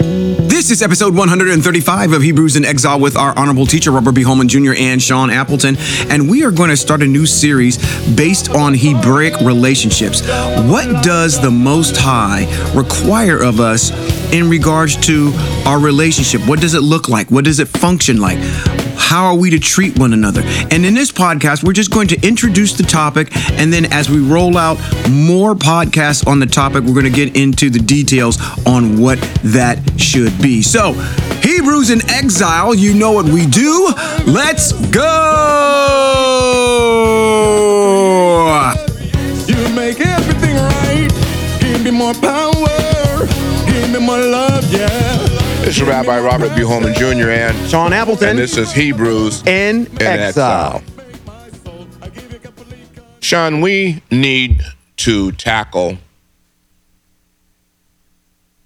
This is episode 135 of Hebrews in Exile with our honorable teacher, Robert B. Holman Jr. and Sean Appleton. And we are going to start a new series based on Hebraic relationships. What does the Most High require of us in regards to our relationship? What does it look like? What does it function like? How are we to treat one another? And in this podcast, we're just going to introduce the topic. And then as we roll out more podcasts on the topic, we're going to get into the details on what that should be. So, Hebrews in exile, you know what we do. Let's go. You make everything right. Give me more power. This is Rabbi Robert B. Holman Jr. and Sean Appleton and this is Hebrews in, in exile. Sean, we need to tackle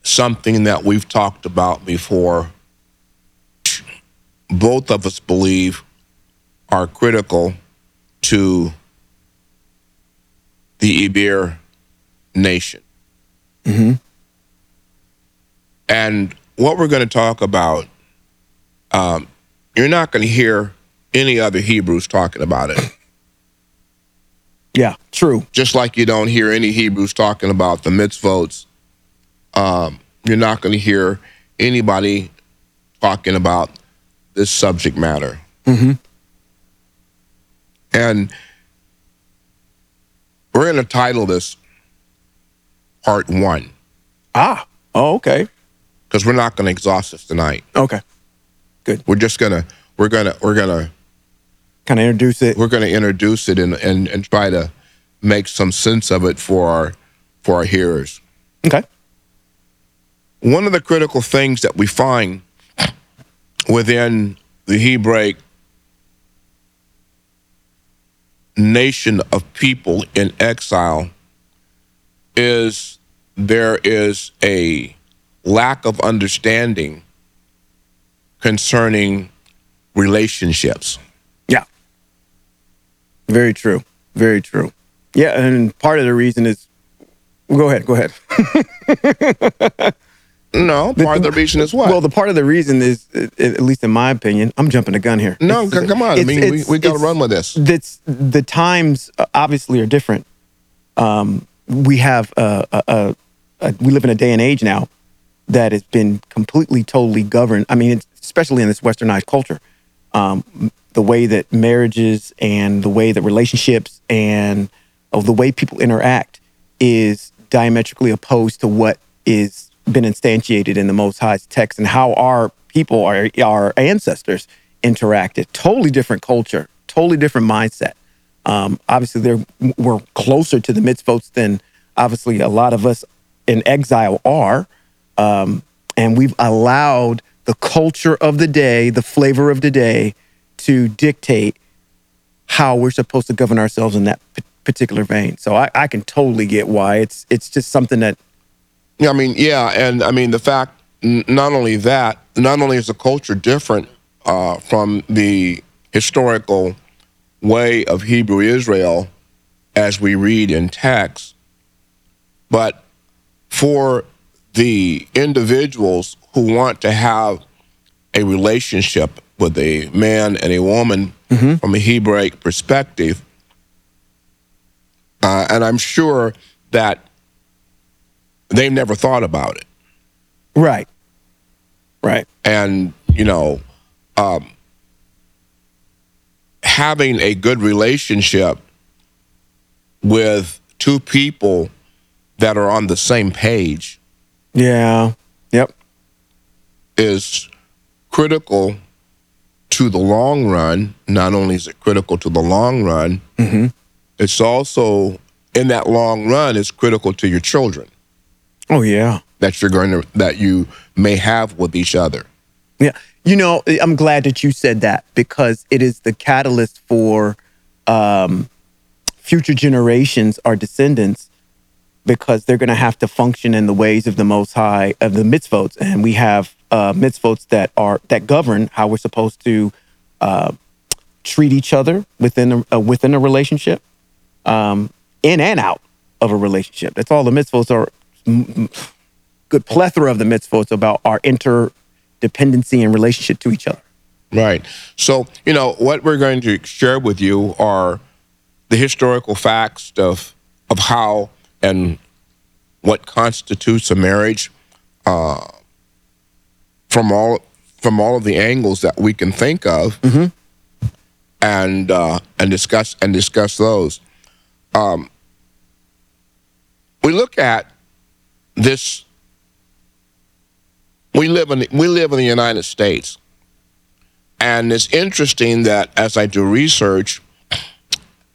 something that we've talked about before. Both of us believe are critical to the Ibir nation. Mm-hmm. And what we're going to talk about, um, you're not going to hear any other Hebrews talking about it. Yeah, true. Just like you don't hear any Hebrews talking about the mitzvot. Um, you're not going to hear anybody talking about this subject matter. And we're going to title this Part One Ah, oh, okay. Because we're not going to exhaust this tonight. Okay. Good. We're just gonna we're gonna we're gonna Kind of introduce it. we're gonna introduce it and, and and try to make some sense of it for our for our hearers. Okay. One of the critical things that we find within the Hebraic nation of people in exile is there is a lack of understanding concerning relationships. Yeah. Very true. Very true. Yeah, and part of the reason is go ahead, go ahead. No, part of the reason is what? Well, the part of the reason is, at least in my opinion, I'm jumping the gun here. no, It's- come on. I mean, we, we got to run with this. That's the times uh, obviously are different. Um, we have a, a, a, a we live in a day and age now that has been completely, totally governed. I mean, especially in this westernized culture, um, the way that marriages and the way that relationships and of the way people interact is diametrically opposed to what is been instantiated in the Most High's text and how our people, our our ancestors interacted. Totally different culture, totally different mindset. Um, obviously, they're we're closer to the mitzvot than obviously a lot of us in exile are, um, and we've allowed the culture of the day, the flavor of the day, to dictate how we're supposed to govern ourselves in that p- particular vein. So I, I can totally get why it's it's just something that Yeah, I mean, yeah, and I mean the fact. n- Not only that, not only is the culture different uh, from the historical way of Hebrew Israel, as we read in text, but for the individuals who want to have a relationship with a man and a woman from a Hebraic perspective, uh, and I'm sure that they've never thought about it. right, right, And, you know, um, having a good relationship with two people that are on the same page yeah, yep, is critical to the long run. Not only is it critical to the long run, it's also in that long run is critical to your children oh yeah. that you're going to that you may have with each other. Yeah. You know, I'm glad that you said that because it is the catalyst for um, future generations, our descendants, because they're going to have to function in the ways of the Most High, of the mitzvot. And we have uh, mitzvot that are that govern how we're supposed to uh, treat each other within a, uh, within a relationship, um, in and out of a relationship. That's all the mitzvot are. good plethora of the mitzvot about our interdependency and relationship to each other. Right. So, you know, what we're going to share with you are the historical facts of of how and what constitutes a marriage uh, from all from all of the angles that we can think of, and uh, and discuss and discuss those. Um, we look at this. We live in we live in the United States, and it's interesting that as I do research,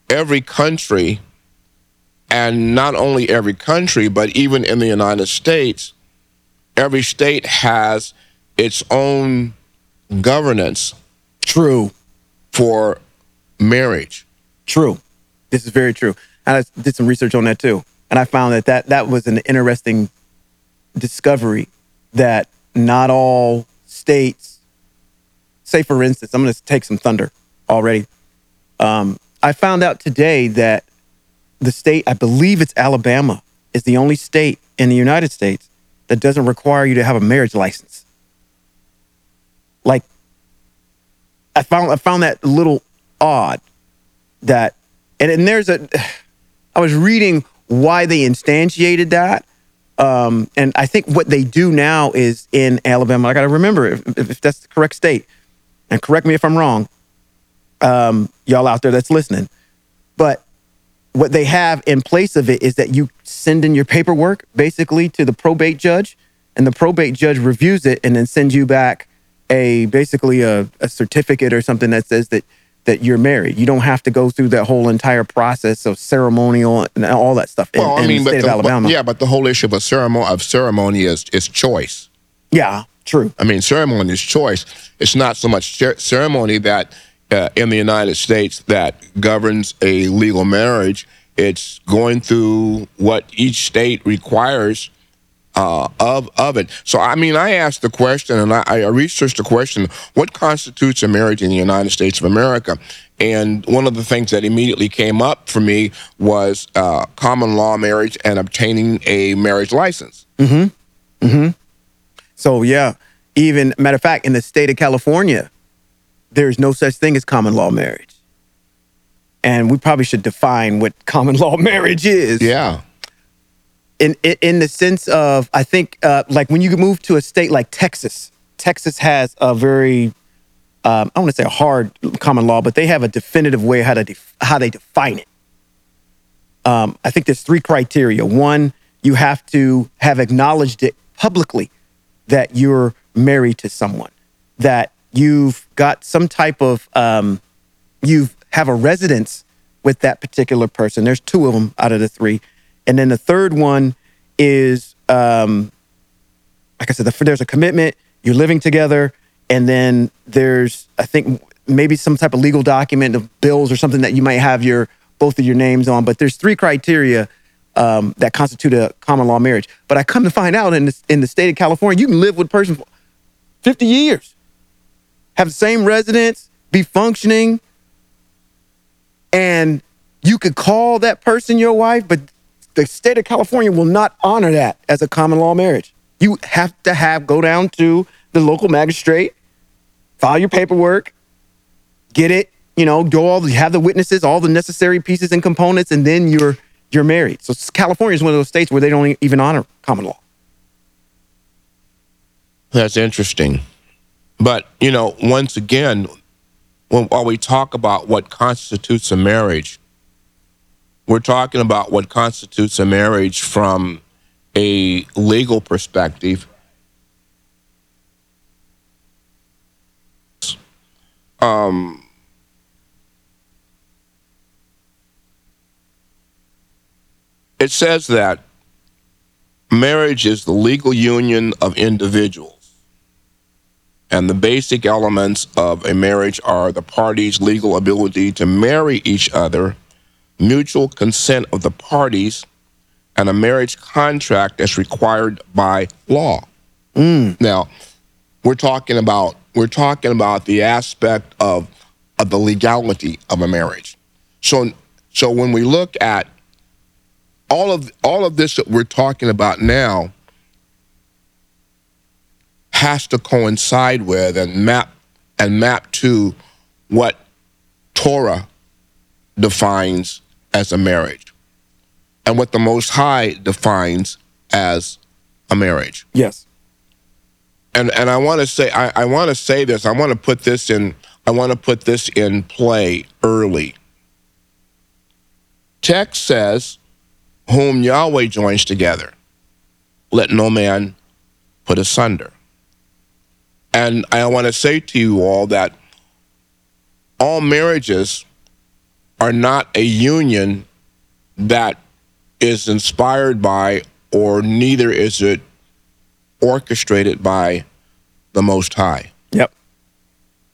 every country, and not only every country, but even in the United States, every state has its own governance True. for marriage. True. This is very true. I did some research on that too. And I found that that, that was an interesting discovery that not all states, say for instance, I'm going to take some thunder already. Um, I found out today that the state, I believe it's Alabama, is the only state in the United States that doesn't require you to have a marriage license. Like, I found I found that little odd that and, and there's a I was reading why they instantiated that. Um, and I think what they do now is in Alabama, I got to remember if, if, if that's the correct state, and correct me if I'm wrong, um, y'all out there that's listening. But what they have in place of it is that you send in your paperwork basically to the probate judge, and the probate judge reviews it and then sends you back a basically a, a certificate or something that says that that you're married. You don't have to go through that whole entire process of ceremonial and all that stuff in, in the state of Alabama. but, yeah, but the whole issue of a ceremony of ceremony is is choice. yeah, true. I mean, ceremony is choice. It's not so much cer- ceremony that uh, in the United States that governs a legal marriage. It's going through what each state requires uh, of of it. So, I mean, I asked the question, and I, I researched the question: What constitutes a marriage in the United States of America? And one of the things that immediately came up for me was uh, common law marriage and obtaining a marriage license. Mm-hmm. Mm-hmm. So yeah, even matter of fact, in the state of California, there's no such thing as common law marriage. And we probably should define what common law marriage is. Yeah. in in, in the sense of I think uh, like when you move to a state like Texas, Texas has a very um, I want to say a hard common law, but they have a definitive way how to def- how they define it. Um, I think there's three criteria. One, you have to have acknowledged it publicly that you're married to someone, that you've got some type of um, you have a residence with that particular person. There's two of them out of the three, and then the third one is, um, like I said, the, there's a commitment. You're living together, and then there's, I think, maybe some type of legal document of bills or something that you might have your both of your names on. But there's three criteria um, that constitute a common law marriage. But I come to find out in the, in the state of California, you can live with a person for 50 years, have the same residence, be functioning, and you could call that person your wife, but the state of California will not honor that as a common law marriage. You have to have go down to the local magistrate, file your paperwork, get it, you know, do all the have the witnesses, all the necessary pieces and components, and then you're you're married. So California is one of those states where they don't even honor common law. That's interesting. But, you know, once again, when, while we talk about what constitutes a marriage, we're talking about what constitutes a marriage from a legal perspective. Um, it says that marriage is the legal union of individuals. And the basic elements of a marriage are the parties' legal ability to marry each other, mutual consent of the parties, and a marriage contract as required by law. Mm. Now, we're talking about we're talking about the aspect of of the legality of a marriage. So so when we look at all of all of this that we're talking about now has to coincide with and map and map to what Torah defines as a marriage and what the Most High defines as a marriage. Yes. And and I want to say I, I want to say this. I want to put this in. I want to put this in play early. Text says, "Whom Yahweh joins together, let no man put asunder." And I want to say to you all that all marriages are not a union that is inspired by, or neither is it orchestrated by the Most High. Yep.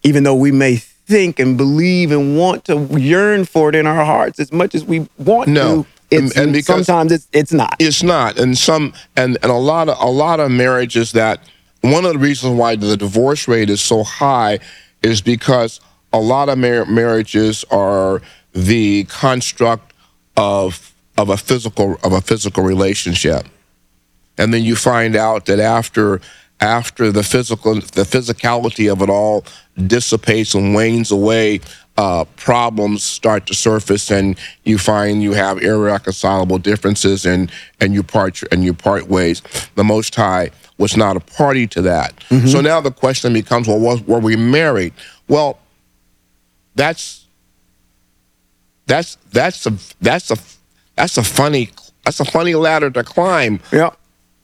Even though we may think and believe and want to yearn for it in our hearts as much as we want No. to, it's, And- and sometimes it's it's not. It's not, and some, and and a lot of a lot of marriages that one of the reasons why the divorce rate is so high is because a lot of mar- marriages are the construct of of a physical of a physical relationship. and then you find out that after after the physical the physicality of it all dissipates and wanes away uh, problems start to surface and you find you have irreconcilable differences and and you part and you part ways the most high was not a party to that so now the question becomes well was, were we married well that's that's that's a that's a that's a funny that's a funny ladder to climb Yeah.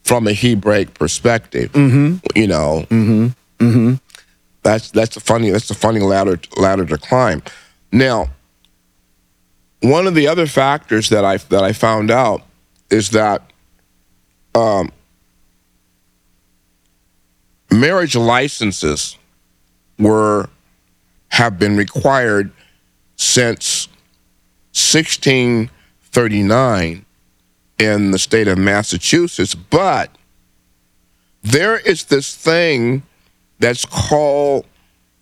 from a Hebraic perspective. Mm-hmm. You know. Mm-hmm. Mm-hmm. That's that's a funny that's a funny ladder ladder to climb. Now, one of the other factors that I that I found out is that um, marriage licenses were have been required since 1639 in the state of Massachusetts, but there is this thing that's called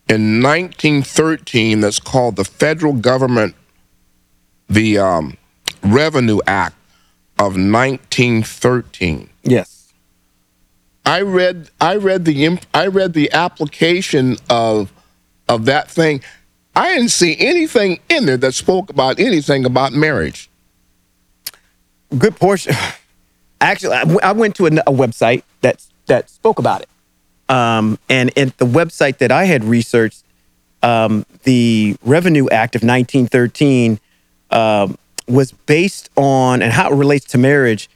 in 1913 that's called the federal government the um, Revenue Act of 1913. Yes. I read I read the imp- I read the application of of that thing. I didn't see anything in there that spoke about anything about marriage. Good portion. Actually, I w- I went to a, a website that that spoke about it, um, and at the website that I had researched, um, the Revenue Act of 1913 um, was based on and how it relates to marriage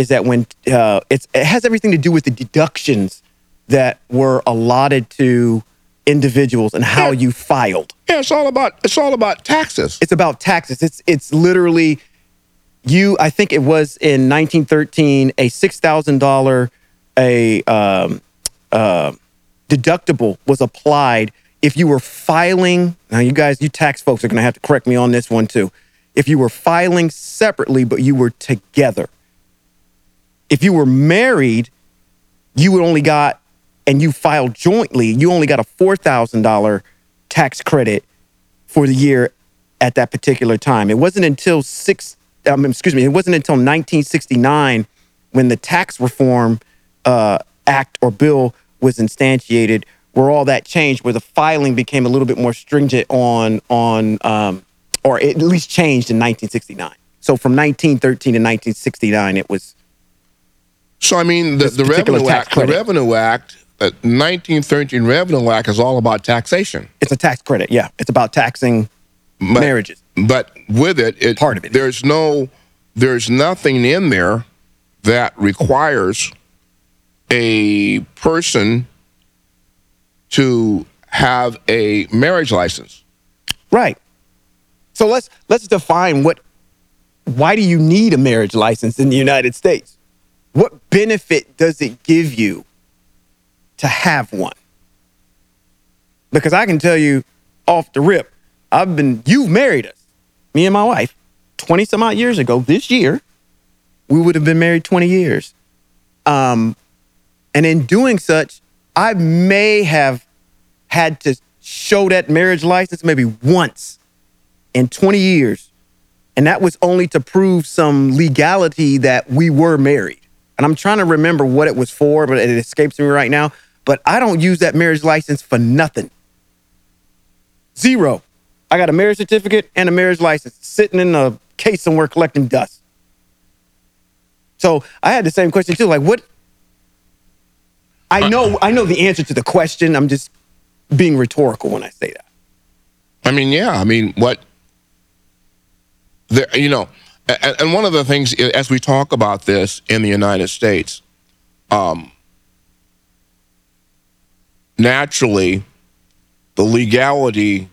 is that when uh, it's it has everything to do with the deductions that were allotted to individuals and how you filed. Yeah, it's all about it's all about taxes. It's about taxes. It's it's literally you. I think it was in 1913 a six thousand dollar a um, uh, deductible was applied if you were filing. Now, you guys, you tax folks are going to have to correct me on this one too. If you were filing separately but you were together, if you were married, you would only got and you filed jointly, you only got a four thousand dollar tax credit for the year at that particular time. It wasn't until six, um, excuse me, it wasn't until 1969 when the Tax Reform uh, Act or bill was instantiated, where all that changed, where the filing became a little bit more stringent on on, um, or at least changed in 1969. So from 1913 to 1969, it was So I mean, the, the Revenue Act, the. Revenue Act, uh, 1913 Revenue Act is all about taxation. it's a tax credit. Yeah, it's about taxing But- marriages. But with it, it Part of it. There's no, there's nothing in there that requires a person to have a marriage license. Right. So let's let's define what why do you need a marriage license in the United States? What benefit does it give you to have one? Because I can tell you off the rip, I've been you've married us, me and my wife, 20 some odd years ago. This year, we would have been married 20 years. Um, and in doing such, I may have had to show that marriage license maybe once in 20 years. And that was only to prove some legality that we were married. And I'm trying to remember what it was for, but it escapes me right now. but I don't use that marriage license for nothing. Zero. I got a marriage certificate and a marriage license sitting in a case somewhere collecting dust. So I had the same question too. Like, what? I know, I know the answer to the question. I'm just being rhetorical when I say that. I mean, yeah. I mean, what? There, you know, and, one of the things as we talk about this in the United States, um, naturally, the legality,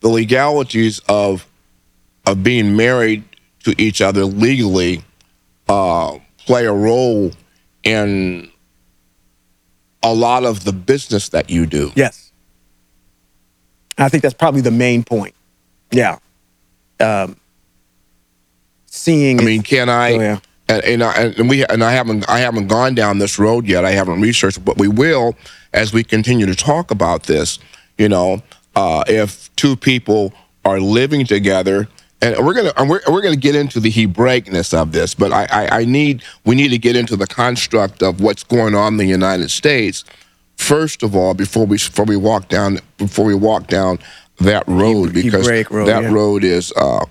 the legalities of of being married to each other legally uh, play a role in a lot of the business that you do. Yes. I think that's probably the main point. Yeah. Um, seeing. I mean, can I? Oh, yeah. And, and, I, and we and I haven't I haven't gone down this road yet. I haven't researched, but we will as we continue to talk about this. You know, uh, if two people are living together, and we're gonna and we're, we're gonna get into the Hebraicness of this, but I, I I need we need to get into the construct of what's going on in the United States first of all before we before we walk down before we walk down that road because road, that yeah. road is uh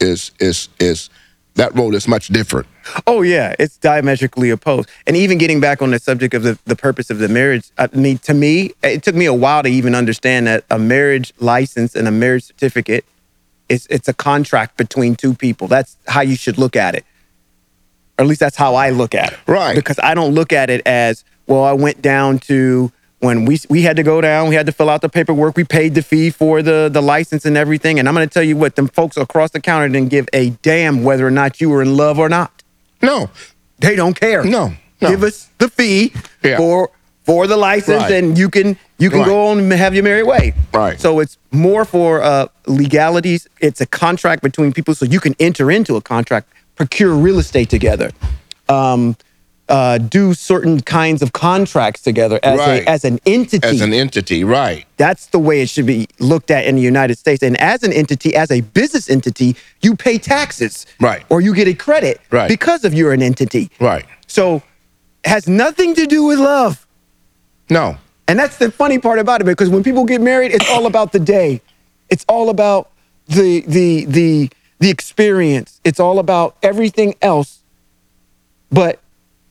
is is is that role is much different. Oh yeah, it's diametrically opposed. And even getting back on the subject of the, the purpose of the marriage, I mean, to me, it took me a while to even understand that a marriage license and a marriage certificate is it's a contract between two people. That's how you should look at it. Or at least that's how I look at it. Right. Because I don't look at it as, well, I went down to when we we had to go down, we had to fill out the paperwork, we paid the fee for the the license and everything. And I'm gonna tell you what, them folks across the counter didn't give a damn whether or not you were in love or not. No, They don't care. No, no. Give us the fee Yeah. for for the license, Right. and you can you can Right. go on and have your merry way. Right. So it's more for uh, legalities. It's a contract between people, so you can enter into a contract, procure real estate together, um, uh, do certain kinds of contracts together as Right. a as an entity. as an entity, right? That's the way it should be looked at in the United States. And as an entity, as a business entity, you pay taxes. Right. Or you get a credit Right. because of you're an entity. Right. So has nothing to do with love. No, And that's the funny part about it because when people get married, it's all about the day. It's all about the the the the experience. It's all about everything else but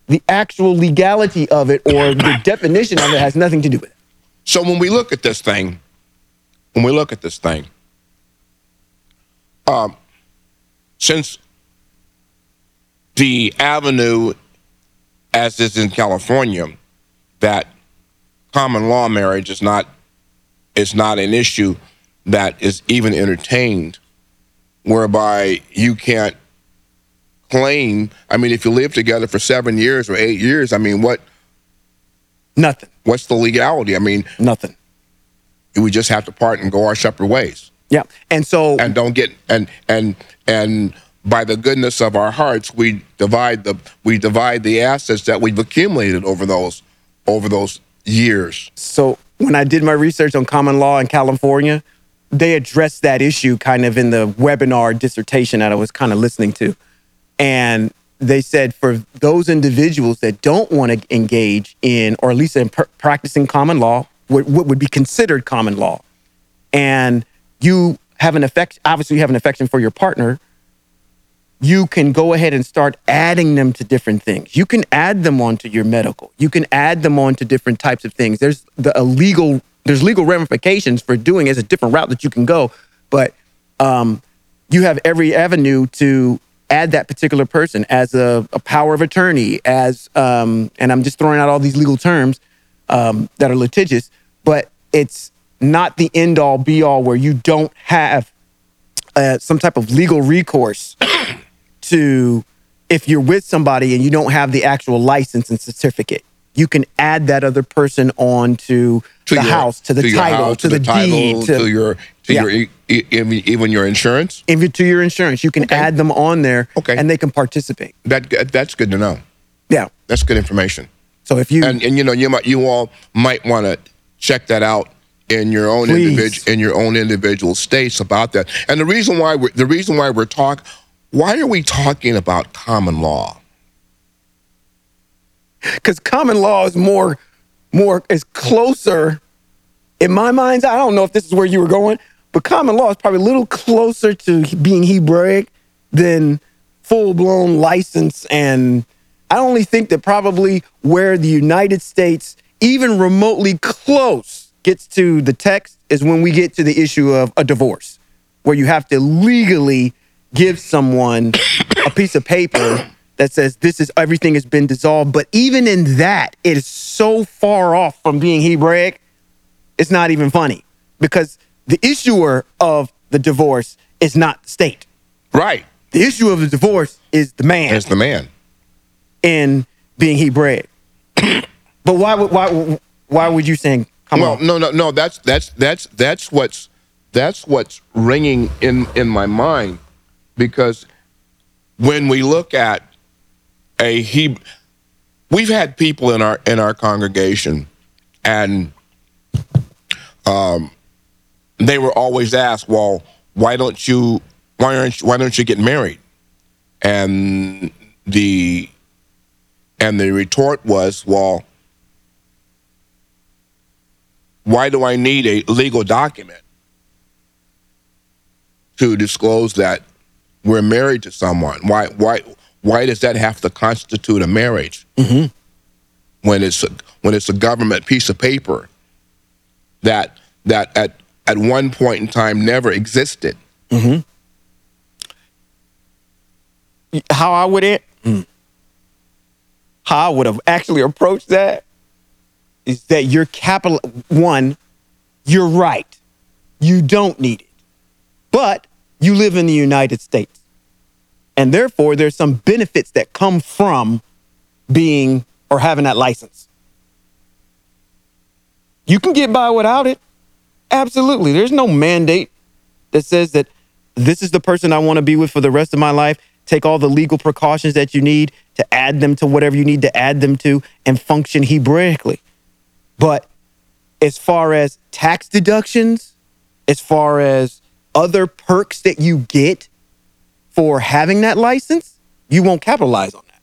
the actual legality of it or the definition of it has nothing to do with it. So when we look at this thing, when we look at this thing, um, since the avenue, as is in California, that common law marriage is not is not an issue that is even entertained, whereby you can't claim. I mean, if you live together for seven years or eight years, I mean, what Nothing. what's the legality? I mean, Nothing. we just have to part and go our separate ways Yeah. And so and don't get and and and by the goodness of our hearts we divide the we divide the assets that we've accumulated over those over those years so when I did my research on common law in California, they addressed that issue kind of in the webinar dissertation that I was kind of listening to. And they said for those individuals that don't want to engage in, or at least in pr- practicing common law, what, what would be considered common law, and you have an affect, obviously you have an affection for your partner, you can go ahead and start adding them to different things. You can add them onto your medical. You can add them onto different types of things. There's the illegal, there's legal ramifications for doing it. It's a different route that you can go, but um, you have every avenue to add that particular person as a, a power of attorney, as um, and I'm just throwing out all these legal terms um, that are litigious, but it's not the end all be all where you don't have uh, some type of legal recourse to if you're with somebody and you don't have the actual license and certificate. You can add that other person on to, to the your- house, to the your title, house, to, the, title, deed, to, your to Yeah. your even even your insurance even to your insurance. You can Okay. add them on there, Okay. and they can participate. that that's good to know Yeah. that's good information So if you and and you know you might you all might want to check that out in your own individual in your own individual states about that. And the reason why we're the reason why we're talk why are we talking about common law? because common law is more more is closer in my mind's I don't know if this is where you were going, but common law is probably a little closer to being Hebraic than full blown license. And I only think that probably where the United States, even remotely close, gets to the text is when we get to the issue of a divorce, where you have to legally give someone a piece of paper that says this is everything has been dissolved. But even in that, it is so far off from being Hebraic, it's not even funny because the issuer of the divorce is not the state. Right. The issue of the divorce is the man As the man. in being Hebraic. but why would why why would you saying come well, on? no, no, no. That's that's that's that's what's that's what's ringing in in my mind because when we look at a he, we've had people in our in our congregation, and um, they were always asked, "Well, why don't you why aren't why don't you get married?" And the and the retort was, "Well." why do I need a legal document to disclose that we're married to someone? Why why why does that have to constitute a marriage mm-hmm. when it's a, when it's a government piece of paper that that at at one point in time never existed? Mm-hmm. How I would it mm. how I would have actually approached that is that you're capital one, you're right. You don't need it. But you live in the United States. And therefore there's some benefits that come from being or having that license. You can get by without it. Absolutely. There's no mandate that says that this is the person I want to be with for the rest of my life. Take all the legal precautions that you need to add them to whatever you need to add them to and function Hebraically. But as far as tax deductions, as far as other perks that you get for having that license, you won't capitalize on that.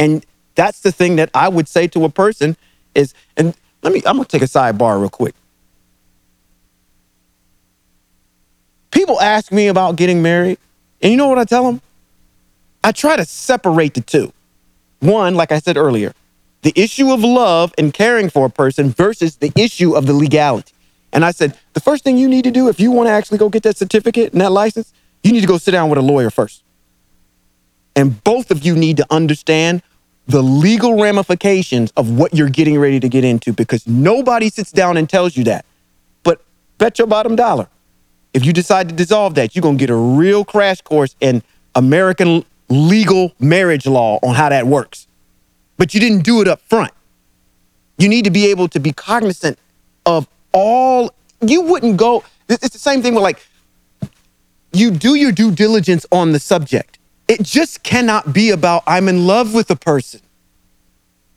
And that's the thing that I would say to a person is, and let me, I'm gonna take a sidebar real quick. People ask me about getting married, and you know what I tell them? I try to separate the two. One, like I said earlier, the issue of love and caring for a person versus the issue of the legality. And I said, the first thing you need to do if you want to actually go get that certificate and that license, you need to go sit down with a lawyer first. And both of you need to understand the legal ramifications of what you're getting ready to get into because nobody sits down and tells you that. But bet your bottom dollar, if you decide to dissolve that, you're going to get a real crash course in American legal marriage law on how that works. But you didn't do it up front. You need to be able to be cognizant of all, you wouldn't go, it's the same thing with like, you do your due diligence on the subject. It just cannot be about I'm in love with a person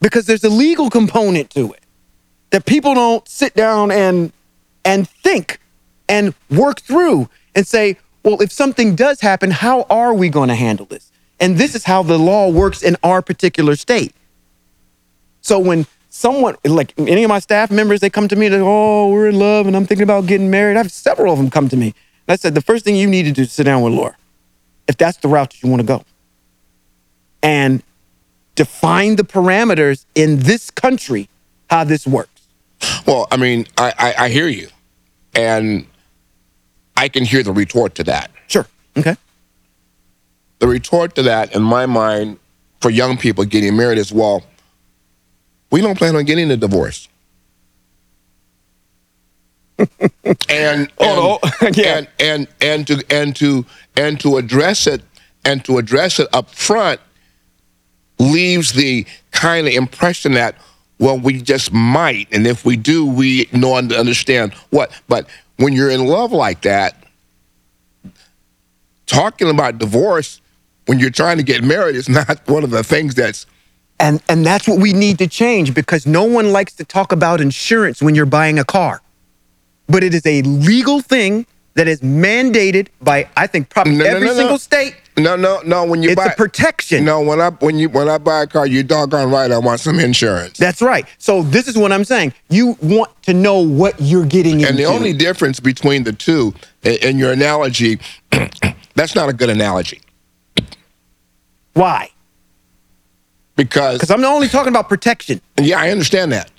because there's a legal component to it that people don't sit down and and think and work through and say, well, if something does happen, how are we going to handle this? And this is how the law works in our particular state. So when someone like any of my staff members, they come to me, and they oh, we're in love and I'm thinking about getting married. I have several of them come to me. And I said, the first thing you need to do is sit down with Laura, if that's the route that you want to go. And define the parameters in this country how this works. Well, I mean, I, I, I hear you, and I can hear the retort to that. Sure. Okay. The retort to that, in my mind, for young people getting married is, well, we don't plan on getting a divorce. and and, Oh. oh yeah. and and and to and to and to address it and to address it up front leaves the kind of impression that well we just might and if we do we know and understand what but when you're in love like that talking about divorce when you're trying to get married is not one of the things that's And and that's what we need to change because no one likes to talk about insurance when you're buying a car. But it is a legal thing that is mandated by I think probably No, every no, no. single state. No, no, no. When you It's buy a protection. No, when I when you when I buy a car, you doggone right. I want some insurance. That's right. So this is what I'm saying. You want to know what you're getting into. And the only difference between the two, in, in your analogy, that's not a good analogy why? because Because I'm only talking about protection. yeah, I understand that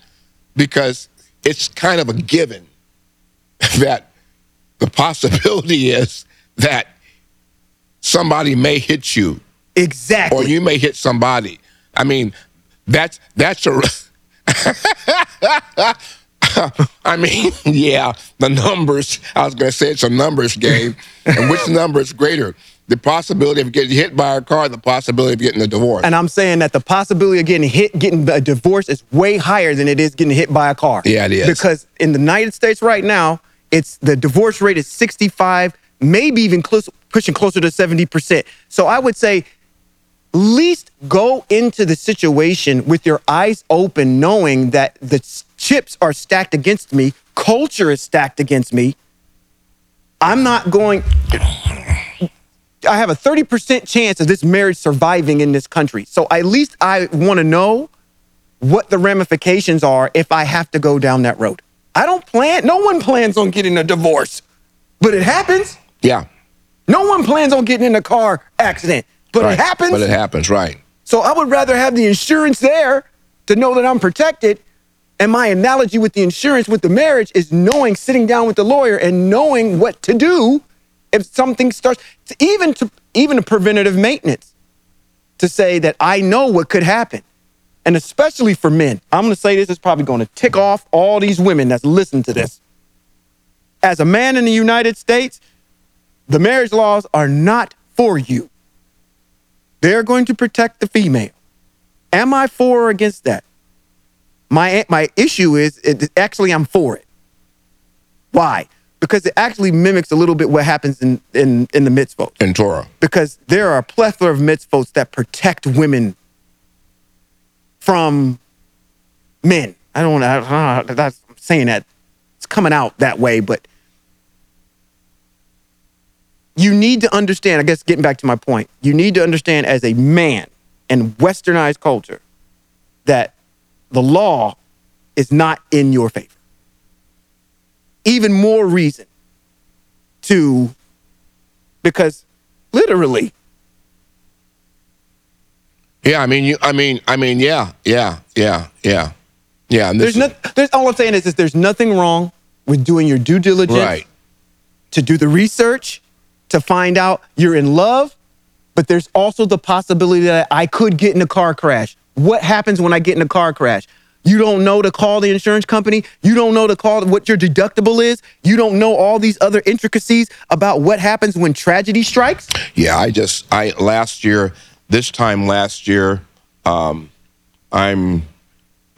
because it's kind of a given that the possibility is that somebody may hit you Exactly. or you may hit somebody. I mean, that's that's a. I mean, yeah, the numbers. I was going to say it's a numbers game, and which number is greater? The possibility of getting hit by a car, the possibility of getting a divorce. and I'm saying that the possibility of getting hit, getting a divorce is way higher than it is getting hit by a car. Yeah, it is. Because in the United States right now, it's the divorce rate is 65, maybe even close, pushing closer to 70%. So I would say least go into the situation with your eyes open, knowing that the chips are stacked against me, culture is stacked against me. I'm not going. I have a 30% chance of this marriage surviving in this country. So at least I want to know what the ramifications are if I have to go down that road. I don't plan, no one plans on getting a divorce, but it happens. yeah, No one plans on getting in a car accident, but right. it happens. But it happens, right? So I would rather have the insurance there to know that I'm protected. And my analogy with the insurance with the marriage is knowing, sitting down with the lawyer and knowing what to do if something starts, to even to even a preventative maintenance, to say that I know what could happen. And especially for men, I'm going to say this is probably going to tick off all these women that's listening to this. As a man in the United States, the marriage laws are not for you. They're going to protect the female. Am I for or against that? My my issue is it, actually I'm for it. Why? Because it actually mimics a little bit what happens in in in the mitzvot. In Torah, Because there are a plethora of mitzvot that protect women from men. I don't. I that's I'm saying that it's coming out that way, but you need to understand. I guess getting back to my point, you need to understand as a man in westernized culture that the law is not in your favor. Even more reason to, because literally, yeah. I mean, you. I mean, I mean, yeah, yeah, yeah, yeah, yeah. And there's not. There's all I'm saying is, is there's nothing wrong with doing your due diligence right. to do the research to find out you're in love, but there's also the possibility that I could get in a car crash. What happens when I get in a car crash? You don't know to call the insurance company. You don't know to call what your deductible is. You don't know all these other intricacies about what happens when tragedy strikes. Yeah, I just I last year, this time last year, um, I'm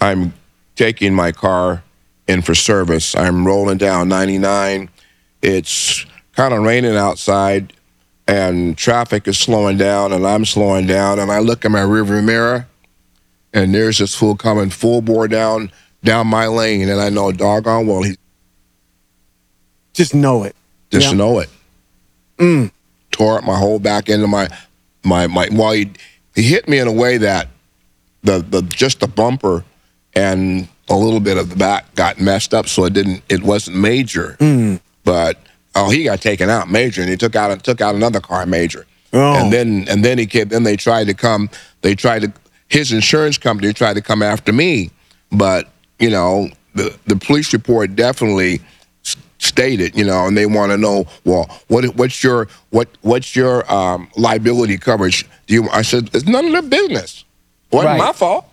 I'm taking my car in for service. I'm rolling down 99. It's kind of raining outside, and traffic is slowing down, and I'm slowing down, and I look in my rearview mirror, and there's this fool coming full bore down down my lane, and I know doggone well he Just know it. just Yeah. know it. Mm. Tore up my whole back end of my my my. Well, he he hit me in a way that the the just the bumper and a little bit of the back got messed up, so it didn't. It wasn't major, hmm. but oh, he got taken out major, and he took out and took out another car major. Oh. And then and then he came. Then they tried to come. They tried to. His insurance company tried to come after me, but you know the the police report definitely stated, you know, and they want to know, well, what what's your what what's your um, liability coverage? Do you? I said it's none of their business. wasn't Right. my fault.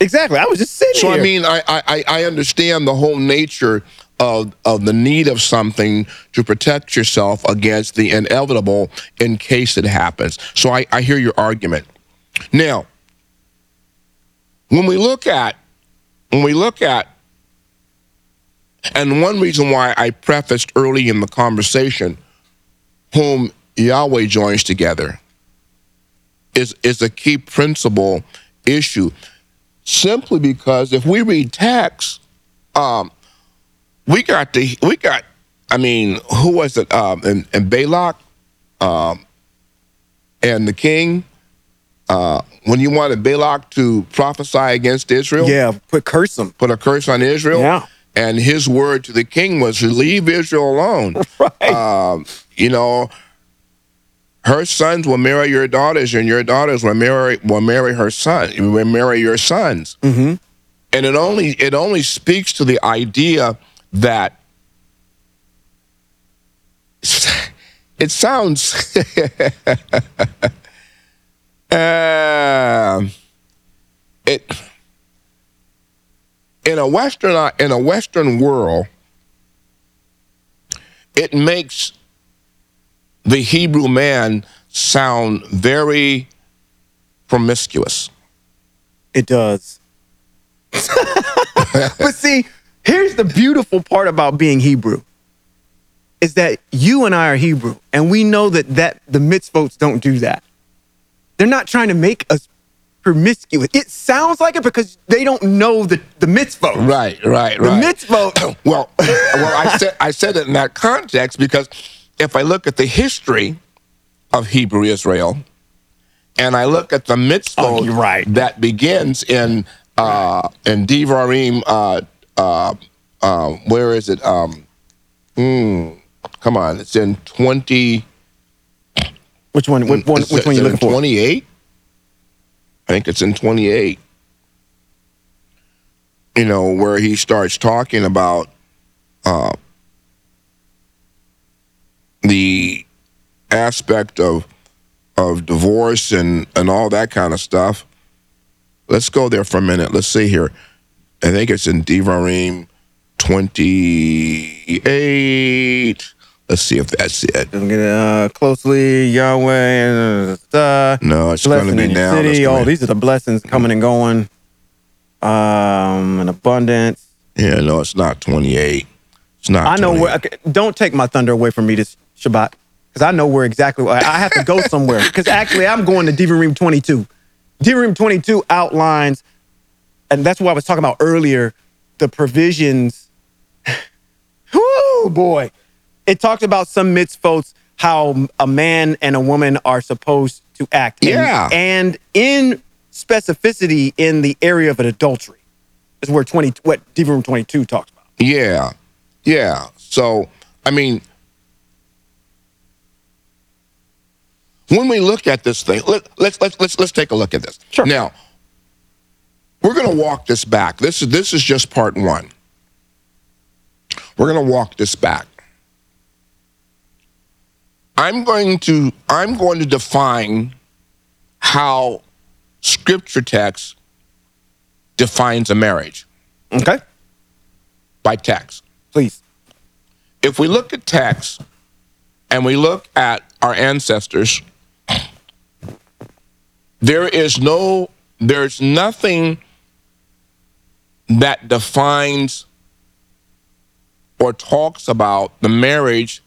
Exactly. I was just sitting here So here. I mean, I, I I understand the whole nature of of the need of something to protect yourself against the inevitable in case it happens. So I, I hear your argument. Now, when we look at when we look at and one reason why I prefaced early in the conversation whom Yahweh joins together is is a key principle issue simply because if we read text, um, we got the we got I mean, who was it? Um, and, and Balak, um, and the king. Uh, when you wanted Balak to prophesy against Israel, Yeah, put curse them. put a curse on Israel. Yeah. And his word to the king was leave Israel alone. Right. Um, you know, her sons will marry your daughters, and your daughters will marry will marry her son. Will marry your sons. Mhm. And it only it only speaks to the idea that it sounds. Um, it in a western uh, in a western world it makes the hebrew man sound very promiscuous It does. but see, here's the beautiful part about being Hebrew is that you and I are Hebrew, and we know that that the mitzvot don't do that. They're not trying to make us promiscuous. It sounds like it because they don't know the the mitzvot. right right right. The mitzvot. well well i said i said it in that context because if i look at the history of hebrew israel and i look at the mitzvah Oh, right. that begins in uh in Devarim uh uh uh where is it um mm, come on it's in 20 Which one? Which one? Which one you looking for? 28 i think it's in 28 you know where he starts talking about uh the aspect of of divorce and and all that kind of stuff. Let's go there for a minute. Let's see here. I think it's in Devarim 28 let's see if that's it at, uh, closely, Yahweh. Uh, no it's blessing in your It's city. Oh, these are the blessings coming and going. Um, an abundance. Yeah, no, it's not 28. It's not. I know 28. where. Okay, don't take my thunder away from me this Shabbat, because I know where exactly. I have to go somewhere. Because actually, I'm going to Devarim 22. Devarim 22 outlines, and that's what I was talking about earlier. The provisions. Whoo, boy! It talks about some mitzvot, how a man and a woman are supposed to act. And- Yeah. and in specificity in the area of an adultery is where 20 what Devarim 22 talks about. Yeah, yeah. So, I mean, when we look at this thing, let, let's let's let's let's take a look at this. Sure. Now, we're going to walk this back. This is this is just part one. We're going to walk this back. I'm going to I'm going to define how scripture text defines a marriage Okay, by text. please. if we look at text and we look at our ancestors, there is no, there's nothing that defines or talks about the marriage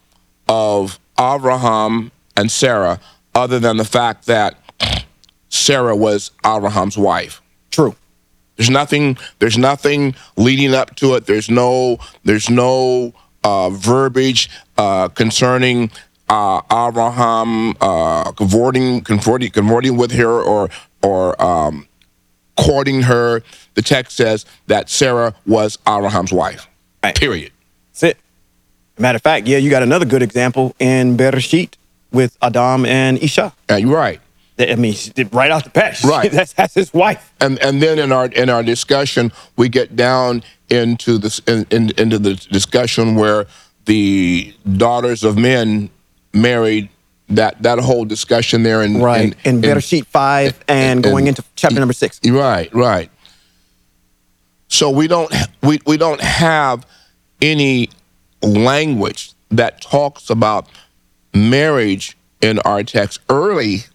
of Abraham and Sarah other than the fact that Sarah was Abraham's wife. True. There's nothing. There's nothing leading up to it. There's no. There's no uh, verbiage uh, concerning uh, Abraham uh, converting, converting, converting with her or or um, courting her. The text says that Sarah was Abraham's wife. Right. Period. That's it. Matter of fact, yeah, you got another good example in Bereshit with Adam and Isha. Uh, you're right. I mean, right off the bat, Right. that's, that's his wife. and and then in our in our discussion we get down into this in, in, into the discussion where the daughters of men married that that whole discussion there in Right. In, in, Bereshit 5 and and- going into chapter number 6. right right so we don't we, we don't have any language that talks about marriage in our text early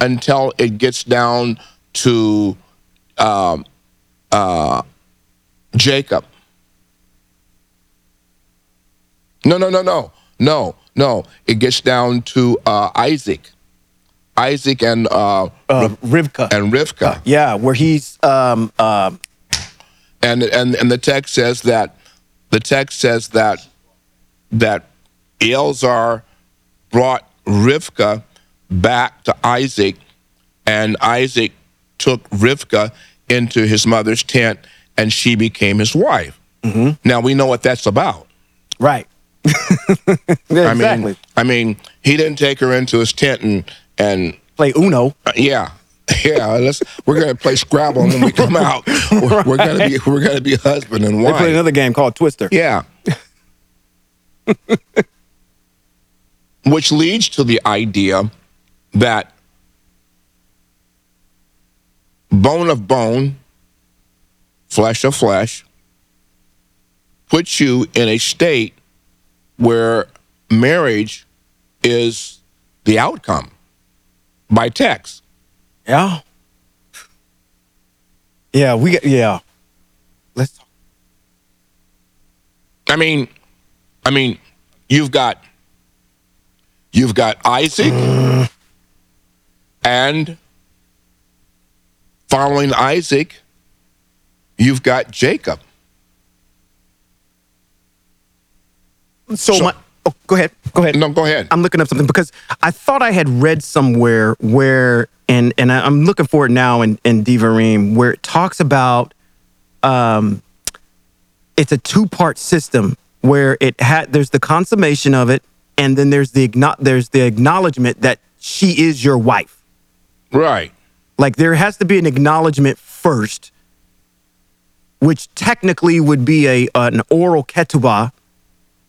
until it gets down to um, uh, Jacob. No, no, no, no, no, no. It gets down to uh, Isaac, Isaac and uh, Uh, Rivka. and Rivka, yeah, where he's um uh, and and and the text says that the text says that that Eliezer brought Rivka back to Isaac, and Isaac took Rivka into his mother's tent, and she became his wife. Now we know what that's about. Right. I Yeah, exactly. mean, I mean, he didn't take her into his tent and and Play Uno. uh, yeah, yeah. Uh, let's we're gonna play Scrabble when we come out, we're, we're gonna be we're gonna be husband and wife. They play another game called Twister. Yeah. Which leads to the idea that bone of bone, flesh of flesh, puts you in a state where marriage is the outcome by text. Yeah. Yeah, we got yeah. Let's talk. I mean, I mean, you've got you've got Isaac and following Isaac, you've got Jacob. So, So- my oh, go ahead. Go ahead. No, go ahead. I'm looking up something because I thought I had read somewhere where, and and I'm looking for it now in in Devarim, where it talks about, um, it's a two part system where it had there's the consummation of it, and then there's the there's the acknowledgement that she is your wife. Right. Like there has to be an acknowledgement first, which technically would be a an oral ketubah,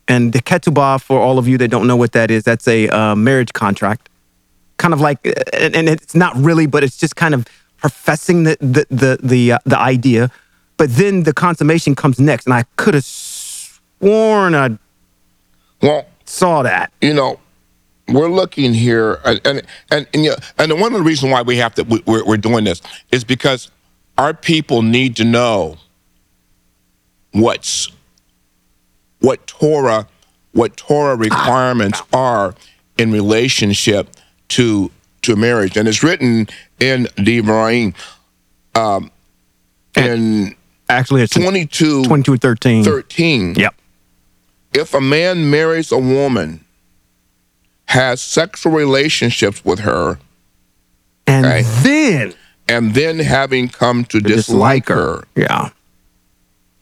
and the ketubah for all of you that don't know what that is, that's a uh, marriage contract, kind of like, and, it's not really, but it's just kind of professing the the the the, uh, the idea, but then the consummation comes next, and I could have sworn I Well, saw that. you know, we're looking here, and and and and, you know, and one of the reasons why we have to we- we're, we're doing this is because our people need to know what's what Torah what Torah requirements are in relationship to to marriage, and it's written in Devarim, um, in Actually, it's 22, 22 13. 13 Yep. if a man marries a woman, has sexual relationships with her, And Okay. then and then having come to dislike her, Yeah.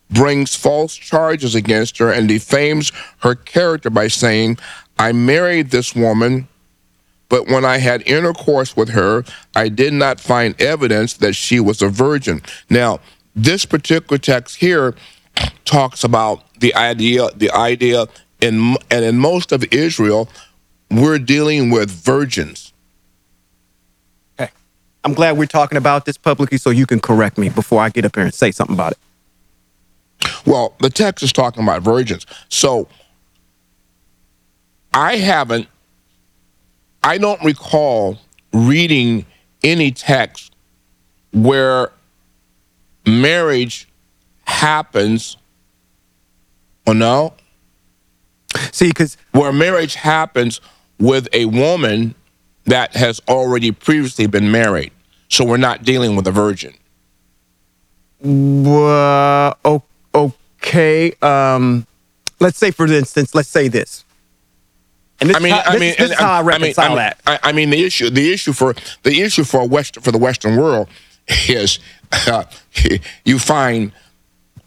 brings false charges against her and defames her character by saying, I married this woman, but when I had intercourse with her, I did not find evidence that she was a virgin. Now, this particular text here talks about the idea, the idea, in, and in most of Israel, we're dealing with virgins. Okay. I'm glad we're talking about this publicly so you can correct me before I get up here and say something about it. Well, the text is talking about virgins. So I haven't, I don't recall reading any text where marriage happens, or no, See, because where marriage happens with a woman that has already previously been married. So we're not dealing with a virgin. uh, okay, um, let's say for instance, let's say this. And this, I mean, is how, I mean, is- this and- is how I reconcile I mean, that. I, I mean, the issue, the issue for the issue for West for the Western world is uh, you find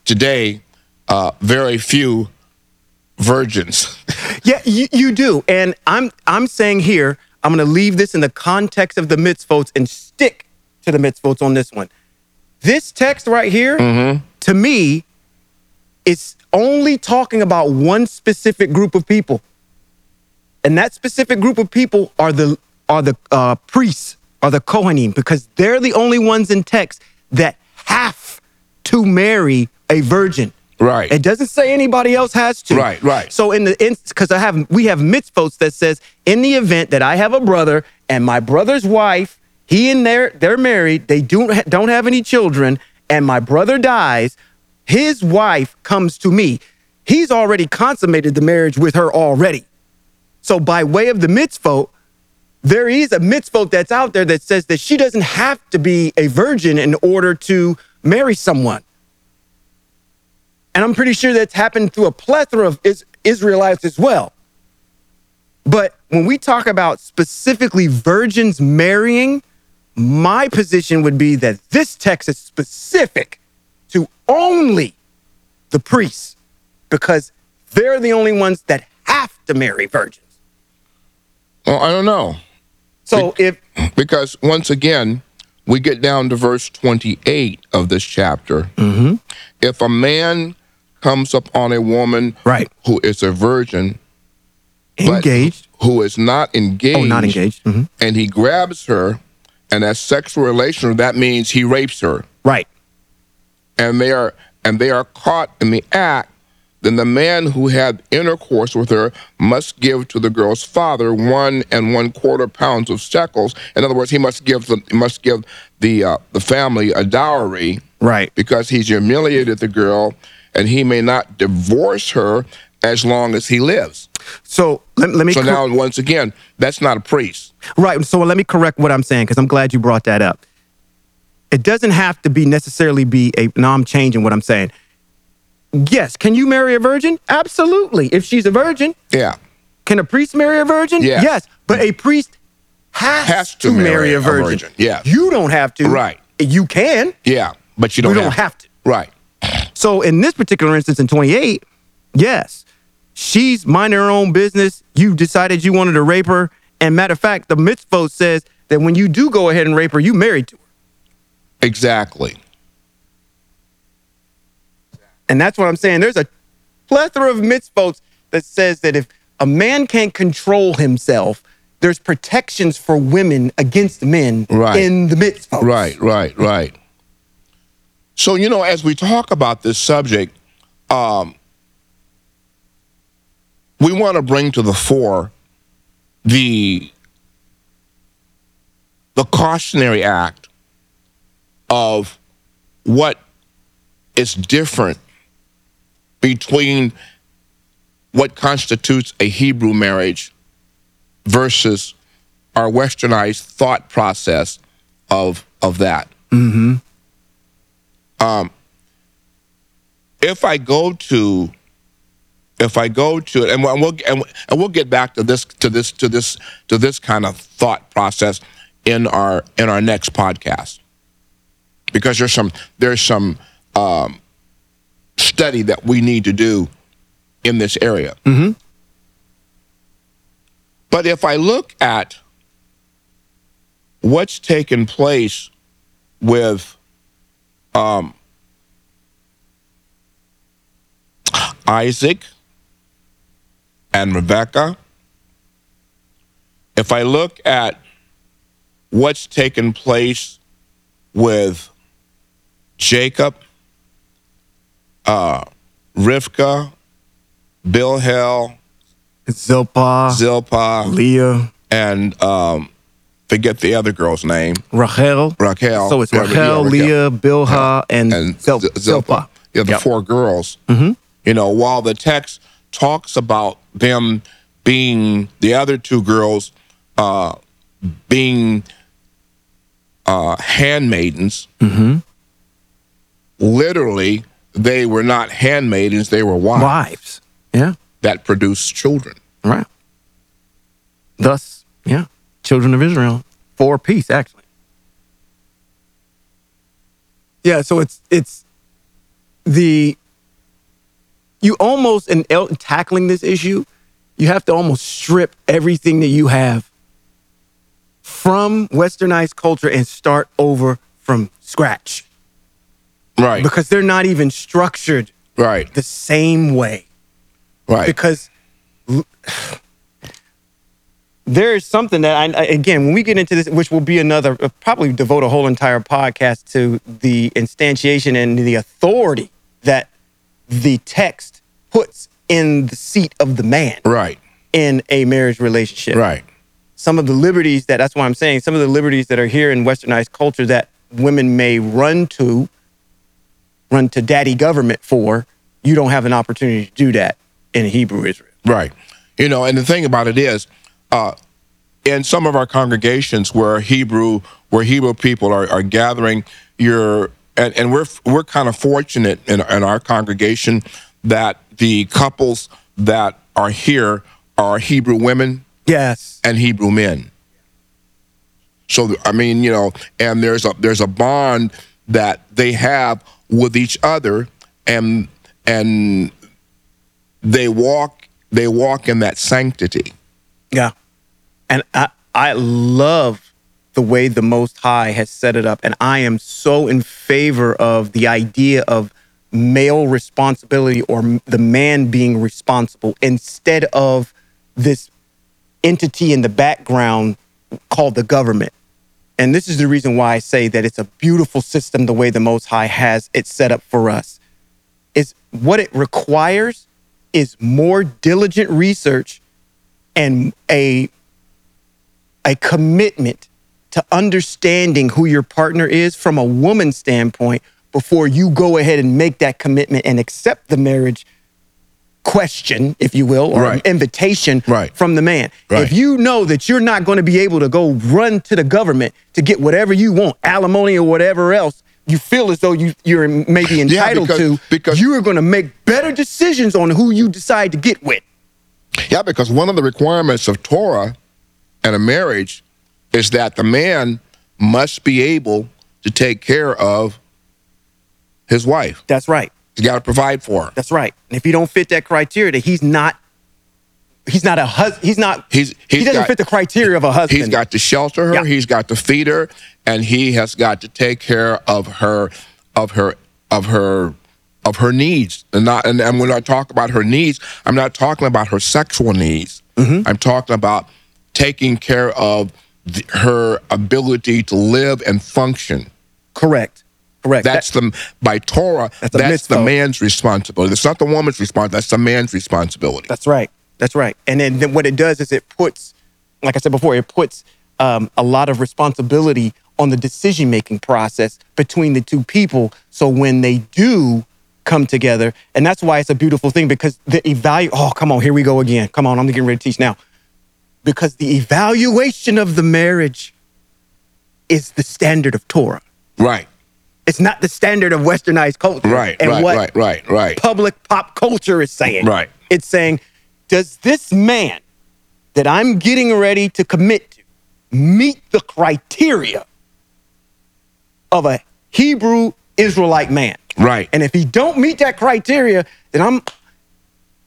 today uh, very few virgins. Yeah, you, you do. And I'm I'm saying here, I'm gonna leave this in the context of the mitzvot and stick to the mitzvot on this one. This text right here, Mm-hmm. to me, is only talking about one specific group of people. And that specific group of people are the are the uh, priests, are the Kohanim, because they're the only ones in text that have to marry a virgin. Right. It doesn't say anybody else has to. Right, right. So in the because I have we have mitzvot that says in the event that I have a brother and my brother's wife, he and their they're married, they don't ha- don't have any children, and my brother dies, his wife comes to me. He's already consummated the marriage with her already. So by way of the mitzvot, there is a mitzvot that's out there that says that she doesn't have to be a virgin in order to marry someone. And I'm pretty sure that's happened through a plethora of Israelites as well. But when we talk about specifically virgins marrying, my position would be that this text is specific to only the priests because they're the only ones that have to marry virgins. Well, I don't know. So if Because once again, we get down to verse 28 of this chapter. Mm-hmm. If a man comes upon a woman Right. who is a virgin, engaged, who is not engaged, oh, not engaged, Mhm. and he grabs her and has sexual relation, that means he rapes her. right? and they are and they are caught in the act, then the man who had intercourse with her must give to the girl's father one and one quarter pounds of shekels. In other words, he must give the must give the uh, the family a dowry Right. because he's humiliated the girl, and he may not divorce her as long as he lives. So let, let me So cor- now, once again, that's not a priest. Right. So let me correct what I'm saying because I'm glad you brought that up. It doesn't have to be necessarily be a. Now I'm changing what I'm saying. Yes. Can you marry a virgin? Absolutely. If she's a virgin, Yeah, can a priest marry a virgin? Yes. Yes. But a priest has, Has to, to marry, marry a virgin. virgin. Yes. You don't have to. Right. You can. yeah, but you You don't, don't have to. Right. So in this particular instance, in 28, yes, she's minding her own business. You decided you wanted to rape her, and matter of fact, the mitzvah says that when you do go ahead and rape her, you married to her, Exactly. And that's what I'm saying. There's a plethora of mitzvahs that says that if a man can't control himself, there's protections for women against men Right. in the mitzvahs. Right, right, right. So, you know, as we talk about this subject, um, we want to bring to the fore the the cautionary act of what is different between what constitutes a Hebrew marriage versus our westernized thought process of of that. Mm-hmm. Um, if I go to, if I go to it, and we'll, and we'll and, and we'll get back to this to this to this to this kind of thought process in our in our next podcast, because there's some there's some um, study that we need to do in this area. Mhm. But if I look at what's taken place with um, Isaac and Rebecca, if I look at what's taken place with Jacob, uh, Rivka, Bilhah, Zilpah, Zilpah, Leah, and um, forget the other girl's name, Rachel. Rachel. So it's Yeah, Rachel, yeah, Raquel. Leah, Bilhah, and, and Zil- Z- Zilpah. Yeah, the Yep. four girls. Mhm. You know, while the text talks about them being the other two girls uh, being uh, handmaidens, Mm-hmm. literally they were not handmaidens; they were wives Wives. Yeah. that produced children. Right. Thus, yeah, children of Israel for peace, actually. Yeah, so it's it's the you almost in el- tackling this issue, you have to almost strip everything that you have from westernized culture and start over from scratch Right, because they're not even structured right, the same way. right. because there is something that I, again when we get into this which will be another uh, probably devote a whole entire podcast to the instantiation and the authority that the text puts in the seat of the man right, in a marriage relationship. Right, some of the liberties that that's why I'm saying some of the liberties that are here in westernized culture that women may run to run to daddy government for you don't have an opportunity to do that in Hebrew Israel right. You know, and the thing about it is, uh, in some of our congregations where Hebrew where Hebrew people are, are gathering, you're and, and we're we're kind of fortunate in, in our congregation that the couples that are here are Hebrew women Yes. and Hebrew men. So I mean, you know, and there's a there's a bond that they have with each other, and and they walk they walk in that sanctity. Yeah. And I, I love the way the Most High has set it up. And I am so in favor of the idea of male responsibility or the man being responsible instead of this entity in the background called the government. And this is the reason why I say that it's a beautiful system the way the Most High has it set up for us. Is what it requires is more diligent research and a a commitment to understanding who your partner is from a woman's standpoint before you go ahead and make that commitment and accept the marriage question, if you will, or Right. invitation Right. from the man. Right. If you know that you're not going to be able to go run to the government to get whatever you want, alimony or whatever else, you feel as though you, you're maybe entitled because- to, because- you are going to make better decisions on who you decide to get with. Yeah, because one of the requirements of Torah and a marriage is that the man must be able to take care of his wife. That's right. He's got to provide for her. That's right. And if you don't fit that criteria, that he's not, he's not a hus. He's not. He's- he doesn't got- fit the criteria of a husband. He's got to shelter her. Yeah. He's got to feed her, and he has got to take care of her, of her, of her, of her needs. And not, and, and when I talk about her needs, I'm not talking about her sexual needs. Mm-hmm. I'm talking about taking care of the, her ability to live and function. correct. Correct. That's the by Torah. That's That's, the man's responsibility. It's not the woman's responsibility. That's the man's responsibility. That's right. That's right. And then, then what it does is it puts, like I said before, it puts um, a lot of responsibility on the decision making process between the two people. So when they do come together, and that's why it's a beautiful thing because the evaluate. Oh, come on, here we go again. Come on, I'm getting ready to teach now. Because the evaluation of the marriage is the standard of Torah. right. It's not the standard of westernized culture. Right. And right. what right. Right. Right. public pop culture is saying. Right. It's saying, does this man that I'm getting ready to commit to meet the criteria of a Hebrew Israelite man? Right. And if he don't meet that criteria, then I'm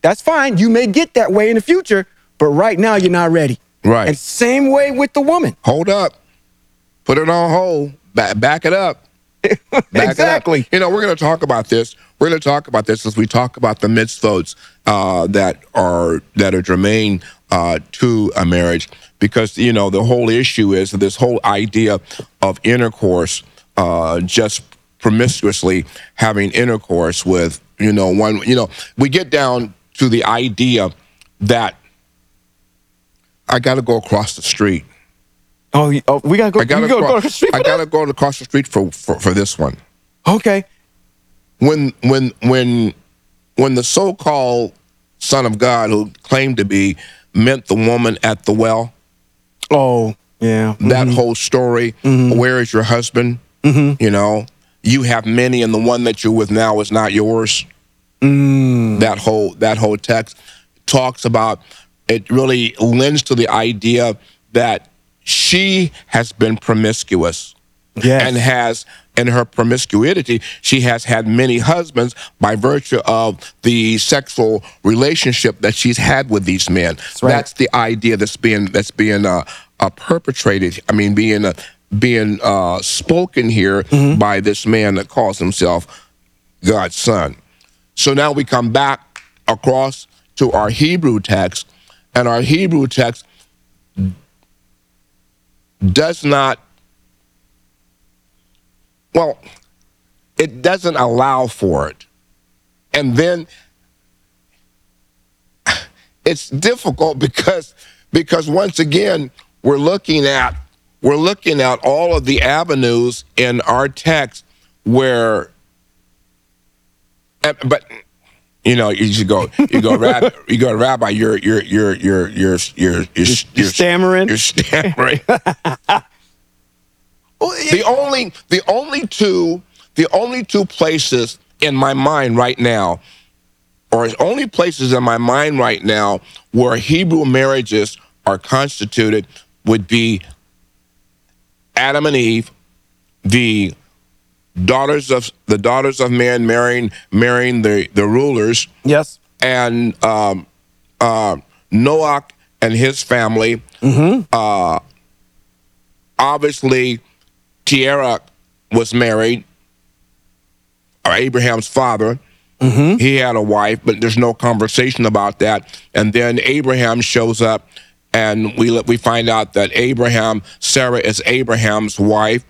that's fine. You may get that way in the future, but right now you're not ready. Right. And same way with the woman. hold up, put it on hold, back, back it up. Back it up. exactly. You know, we're going to talk about this. We're going to talk about this as we talk about the mitzvot uh, that are that are germane uh, to a marriage, because you know the whole issue is this whole idea of intercourse, uh, just promiscuously having intercourse with you know one. You know, we get down to the idea that I got to go across the street. Oh, oh we gotta go. I gotta go to the street I gotta go across the street for, for, for this one. Okay. When when when when the so-called son of God, who claimed to be, met the woman at the well, Oh, yeah. that mm-hmm. whole story. Mm-hmm. Where is your husband? Mm-hmm. You know, you have many, and the one that you're with now is not yours. Mm. That whole that whole text talks about it. Really lends to the idea that she has been promiscuous. Yes. and has in her promiscuity she has had many husbands by virtue of the sexual relationship that she's had with these men right. that's the idea that's being that's being uh, uh perpetrated i mean being uh, being uh spoken here by this man that calls himself god's son so now we come back across to our hebrew text and our hebrew text does not well, it doesn't allow for it. And then it's difficult because because once again we're looking at we're looking at all of the avenues in our text where but you know you should go you go rabbi you go to rabbi you're you're you're you're you're you're you're, you're, stammering? you're stammering Well, the only the only two the only two places in my mind right now or only places in my mind right now where Hebrew marriages are constituted would be Adam and Eve, the daughters of the daughters of man marrying marrying the the rulers, Yes. and um, uh, Noah and his family. Uh, obviously, Terah was married, or Abraham's father. He had a wife, but there's no conversation about that. And then Abraham shows up, and we we find out that Abraham, Sarah is Abraham's wife.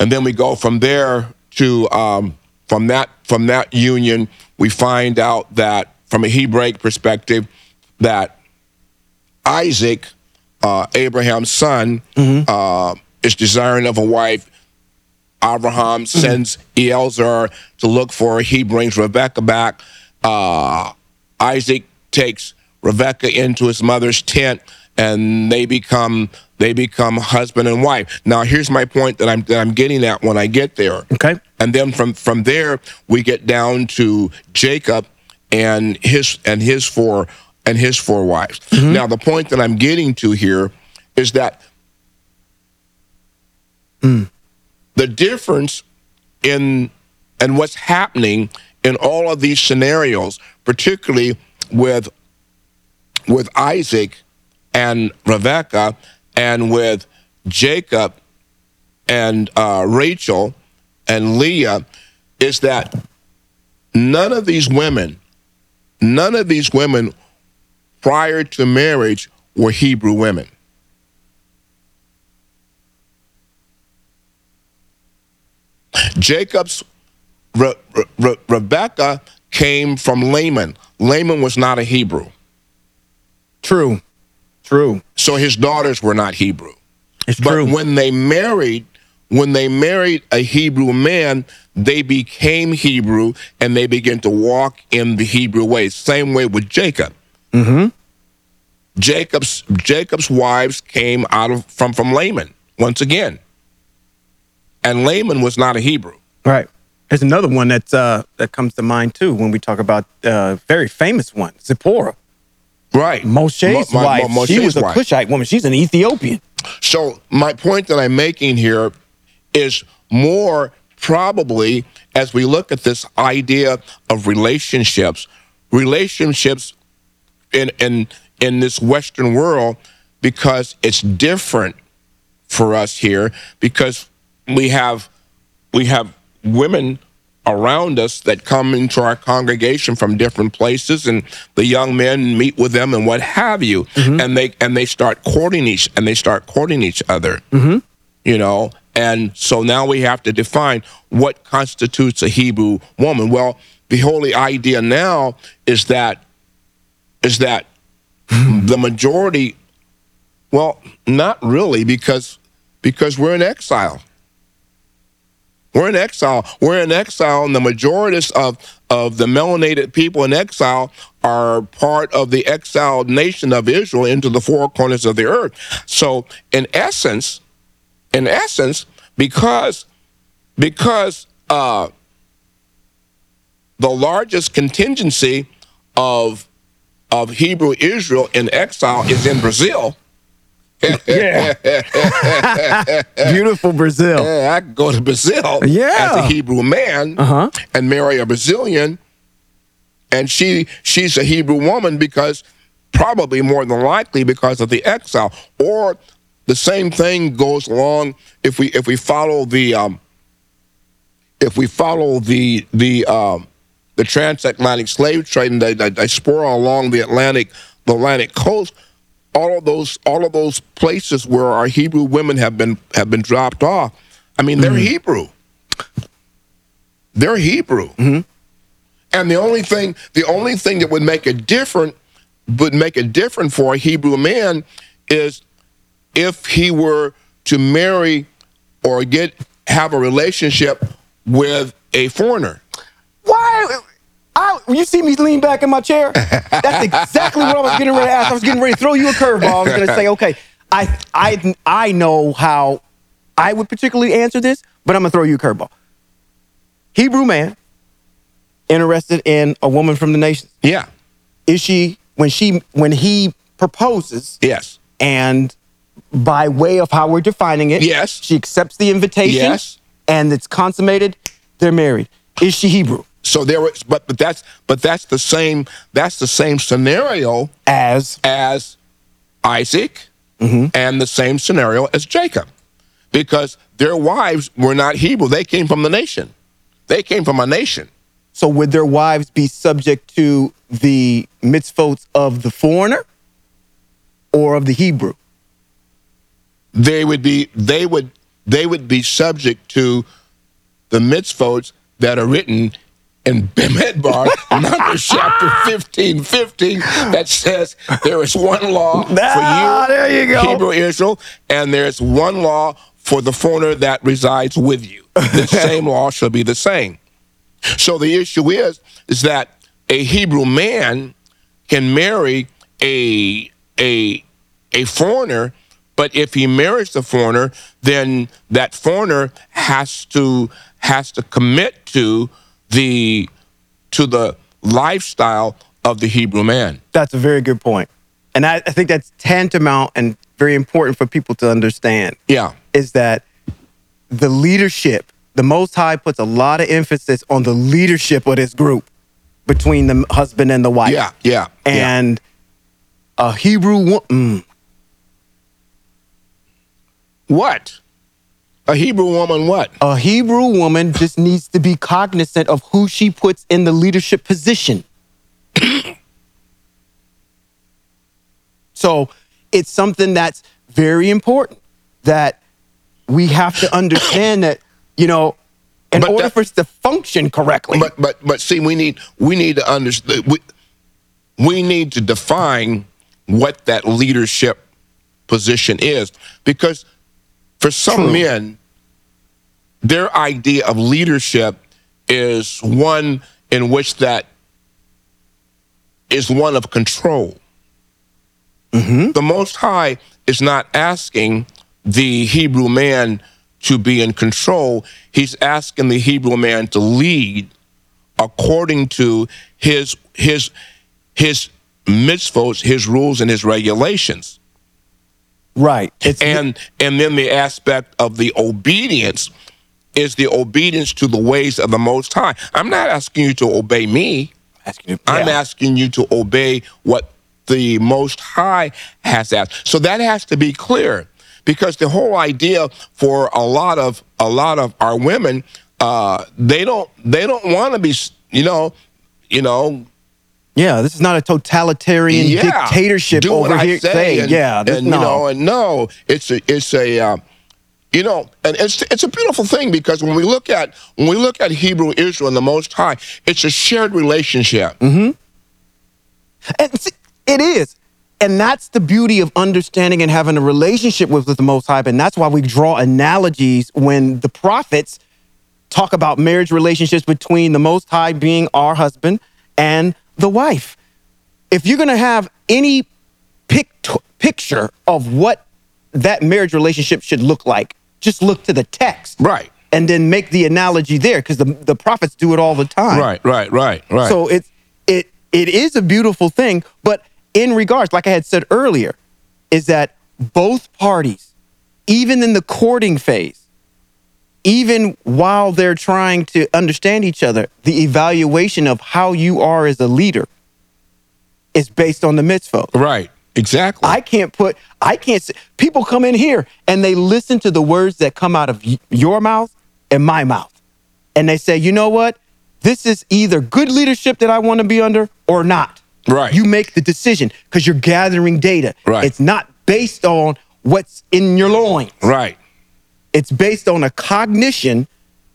And then we go from there to um, from that from that union, we find out that from a Hebraic perspective, that Isaac, uh, Abraham's son, uh, is desiring of a wife. Abraham sends Eliezer to look for her. He brings Rebecca back. Uh, Isaac takes Rebecca into his mother's tent, and they become they become husband and wife. Now, here's my point that I'm that I'm getting at when I get there. Okay. And then from from there we get down to Jacob and his and his four and his four wives. Mm-hmm. Now the point that I'm getting to here is that mm. the difference in and what's happening in all of these scenarios, particularly with with Isaac and Rebecca and with Jacob and uh, Rachel and Leah is that none of these women, none of these women prior to marriage were Hebrew women. Jacob's Re- Re- Re- Rebecca came from Laban. Laban was not a Hebrew, True. True. so his daughters were not Hebrew. It's But true. when they married, when they married a Hebrew man, they became Hebrew and they began to walk in the Hebrew way. Same way with Jacob. Mm-hmm. Jacob's Jacob's wives came out of from from Laban once again, and Laban was not a Hebrew. right. There's another one that's uh that comes to mind too when we talk about uh very famous one, Zipporah. Right, Moshe's Mo- Mo- wife. She was a wife. Cushite woman. She's an Ethiopian. So my point that I'm making here is more probably as we look at this idea of relationships, relationships in in in this Western world, because it's different for us here, because we have we have women around us that come into our congregation from different places and the young men meet with them and what have you. Mm-hmm. And they and they start courting each and they start courting each other. Mm-hmm. You know and so now we have to define what constitutes a hebrew woman. Well the holy idea now is that is that the majority well not really because because we're in exile we're in exile. We're in exile, and the majority of, of the melanated people in exile are part of the exiled nation of Israel into the four corners of the earth. So, in essence, in essence, because because uh, the largest contingency of of Hebrew Israel in exile is in Brazil. Yeah. Beautiful Brazil. Yeah, I could go to Brazil Yeah. as a Hebrew man Uh-huh. and marry a Brazilian, and she she's a Hebrew woman because probably more than likely because of the exile. Or the same thing goes along if we if we follow the um, if we follow the the um, the transatlantic slave trade and they, they, they spur along the Atlantic the Atlantic coast. All of those all of those places where our Hebrew women have been have been dropped off. I mean, they're mm-hmm. Hebrew. They're Hebrew. Mm-hmm. And the only thing the only thing that would make it different would make it different for a Hebrew man is if he were to marry or get have a relationship with a foreigner. I, you see me lean back in my chair? That's exactly what I was getting ready to ask. I was getting ready to throw you a curveball. I was going to say, okay, I, I, I know how I would particularly answer this, but I'm going to throw you a curveball. Hebrew man, interested in a woman from the nations? Yeah. Is she when she when he proposes Yes. and by way of how we're defining it, Yes. she accepts the invitation Yes. and it's consummated, they're married. Is she Hebrew? So there was, but but that's but that's the same that's the same scenario As as Isaac Mm-hmm. and the same scenario as Jacob, because their wives were not Hebrew; they came from the nation. They came from a nation. so would their wives be subject to the mitzvot of the foreigner or of the Hebrew? They would be they would they would be subject to the mitzvot that are written in Bemidbar, Numbers chapter 15, 15, that says there is one law for Ah, you, there you go. Hebrew Israel, and there's one law for the foreigner that resides with you. The same law shall be the same. So the issue is, is that a Hebrew man can marry a a a foreigner, but if he marries the foreigner, then that foreigner has to has to commit to the to the lifestyle of the Hebrew man. That's a very good point. And I, I think that's tantamount and very important for people to understand Yeah. is that the leadership, the Most High puts a lot of emphasis on the leadership of this group between the husband and the wife. Yeah, yeah. yeah. And a Hebrew woman, mm. what? A Hebrew woman what? a Hebrew woman just needs to be cognizant of who she puts in the leadership position. so it's something that's very important that we have to understand that, you know, in But order that- for us to function correctly. But but but see, we need we need to understand we we need to define what that leadership position is because for some True. men their idea of leadership is one in which that is one of control. Mm-hmm. The Most High is not asking the Hebrew man to be in control. He's asking the Hebrew man to lead according to his his his mitzvot, his rules, and his regulations. right. It's And and then the aspect of the obedience is the obedience to the ways of the Most High. I'm not asking you to obey me. asking you- I'm asking you to obey what the Most High has asked. So that has to be clear, because the whole idea for a lot of a lot of our women, uh, they don't they don't want to be, you know, you know, Yeah, this is not a totalitarian yeah, dictatorship over I here. say, saying, and, yeah, this, and no. you know, and no, it's a it's a. Uh, you know, and it's it's a beautiful thing because when we look at when we look at Hebrew Israel and the Most High, it's a shared relationship. Mm-hmm. And it is. And that's the beauty of understanding and having a relationship with, with the Most High. And that's why we draw analogies when the prophets talk about marriage relationships between the Most High being our husband and the wife. If you're going to have any pict- picture of what that marriage relationship should look like, just look to the text. Right. And then make the analogy there because the, the prophets do it all the time. Right, right, right, right. So it's it it is a beautiful thing, but in regards, like I had said earlier, is that both parties, even in the courting phase, even while they're trying to understand each other, the evaluation of how you are as a leader is based on the mitzvah. right, exactly. I can't put, I can't say, people come in here and they listen to the words that come out of your mouth and my mouth. And they say, you know what? This is either good leadership that I want to be under or not. Right. You make the decision because you're gathering data. Right. It's not based on what's in your loins. right, It's based on a cognition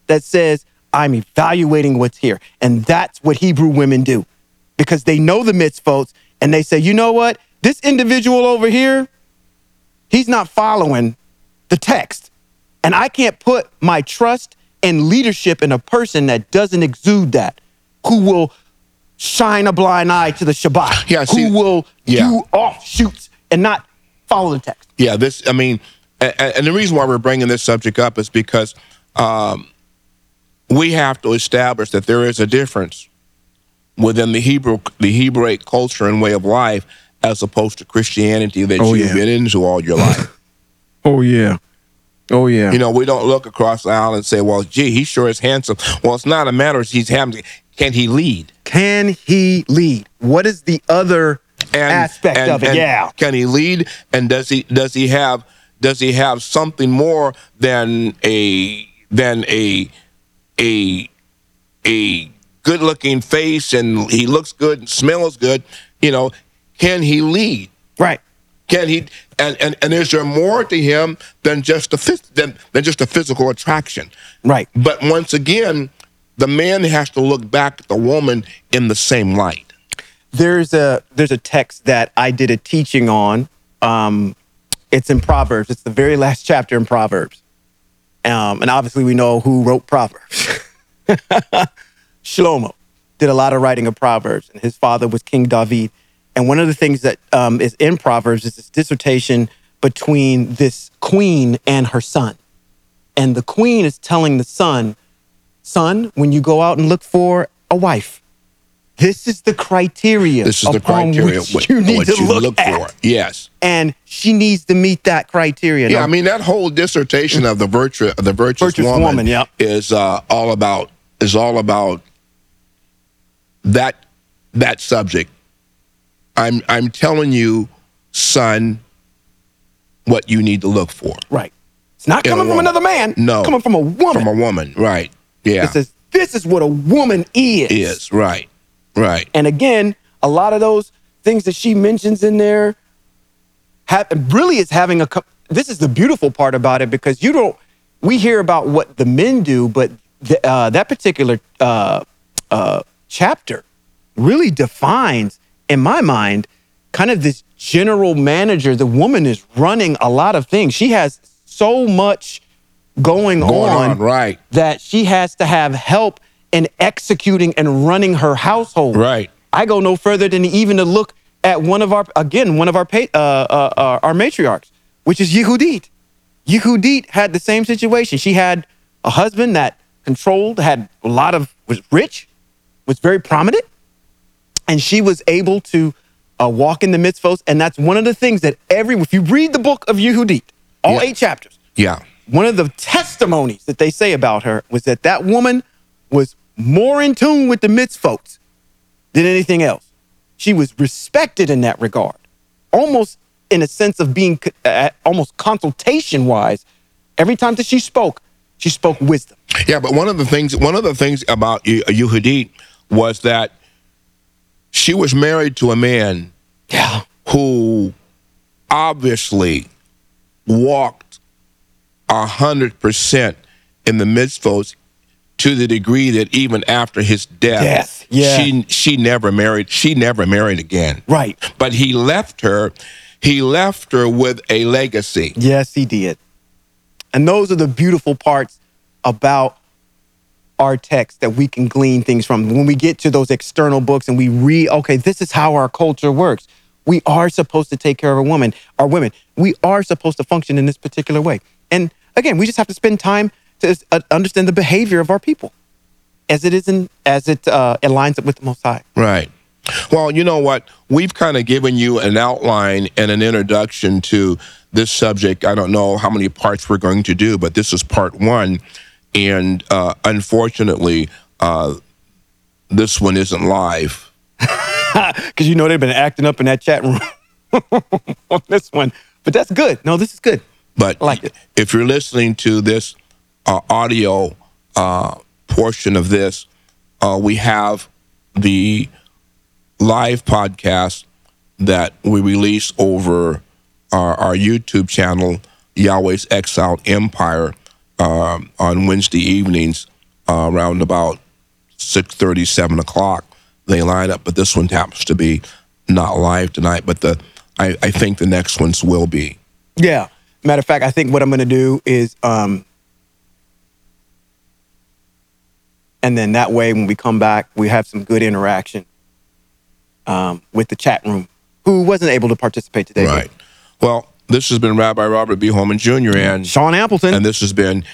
that says, I'm evaluating what's here. And that's what Hebrew women do because they know the mitzvot and they say, you know what? This individual over here, he's not following the text. And I can't put my trust and leadership in a person that doesn't exude that, who will shine a blind eye to the Shabbat, Yeah, see- who will yeah. do offshoots and not follow the text. yeah. This, I mean, and, and the reason why we're bringing this subject up is because um, we have to establish that there is a difference within the Hebrew the Hebraic culture and way of life as opposed to Christianity that Oh, you've yeah. been into all your life. Oh yeah. Oh yeah. you know, we don't look across the aisle and say, "Well, gee, he sure is handsome." Well, it's not a matter of he's having. Can he lead? Can he lead? What is the other aspect and- of it? yeah. Can he lead? And does he does he have does he have something more than a than a a a good looking face and he looks good and smells good? You know, can he lead? Right. Can he and, and, and is there more to him than just a than, than just a physical attraction? Right. But once again, the man has to look back at the woman in the same light. There's a there's a text that I did a teaching on. Um, it's in Proverbs. It's the very last chapter in Proverbs. Um, and obviously we know who wrote Proverbs. Shlomo did a lot of writing of Proverbs, and his father was King David. And one of the things that um, is in Proverbs is this dissertation between this queen and her son. And the queen is telling the son, son, when you go out and look for a wife, this is the criteria. This is the criteria which what you need what to you look, look for. Yes. And she needs to meet that criteria. Yeah, Now, I mean that whole dissertation of the virtue the virtuous, Virtuous woman, woman, yeah. is uh, all about is all about that that subject. I'm I'm telling you, son, what you need to look for. right. It's not coming from another man. No. It's coming from a woman. From a woman, right? Yeah, It says, this is what a woman is. is right, right. And again, a lot of those things that she mentions in there have, really is having a. This is the beautiful part about it because you don't. We hear about what the men do, but the, uh, that particular uh, uh, chapter really defines, in my mind, kind of this general manager. The woman is running a lot of things. She has so much going, Going on, on, right. that she has to have help in executing and running her household. Right. I go no further than even to look at one of our again one of our uh, uh, uh, our matriarchs, which is Yehudit. Yehudit had the same situation. She had a husband that controlled, had a lot of was rich, was very prominent, and she was able to uh, walk in the mitzvos. And that's one of the things that every if you read the book of Yehudit, all Yeah. eight chapters, Yeah, one of the testimonies that they say about her was that that woman was more in tune with the mitzvot than anything else. She was respected in that regard, almost in a sense of being uh, almost consultation wise. Every time that she spoke, she spoke wisdom. yeah. But one of the things one of the things about Ye- Yehudit was that she was married to a man Yeah. who obviously walked a hundred percent in the mitzvos to the degree that even after his death, Death, yeah. she she never married. She never married again. Right. But he left her. He left her with a legacy. Yes, he did. And those are the beautiful parts about our text that we can glean things from. When we get to those external books and we read, okay, this is how our culture works. We are supposed to take care of a woman, our women. We are supposed to function in this particular way. And again, we just have to spend time to uh, understand the behavior of our people as it is in, as it uh, aligns up with the Most High. Right. Well, you know what? We've kind of given you an outline and an introduction to this subject. I don't know how many parts we're going to do, but this is part one. And uh, unfortunately, uh, this one isn't live. Because you know they've been acting up in that chat room on this one. But that's good. No, this is good. But I like it. if you're listening to this uh, audio uh, portion of this, uh, we have the live podcast that we release over our, our YouTube channel, Yahweh's Exiled Empire, um, on Wednesday evenings uh, around about 6.30, 7 o'clock. They line up, but this one happens to be not live tonight, but the I, I think the next ones will be. Yeah. Matter of fact, I think what I'm going to do is, um, and then that way, when we come back, we have some good interaction um, with the chat room, who wasn't able to participate today. Right. Well, this has been Rabbi Robert B. Holman Jr. and Sean Appleton. and this has been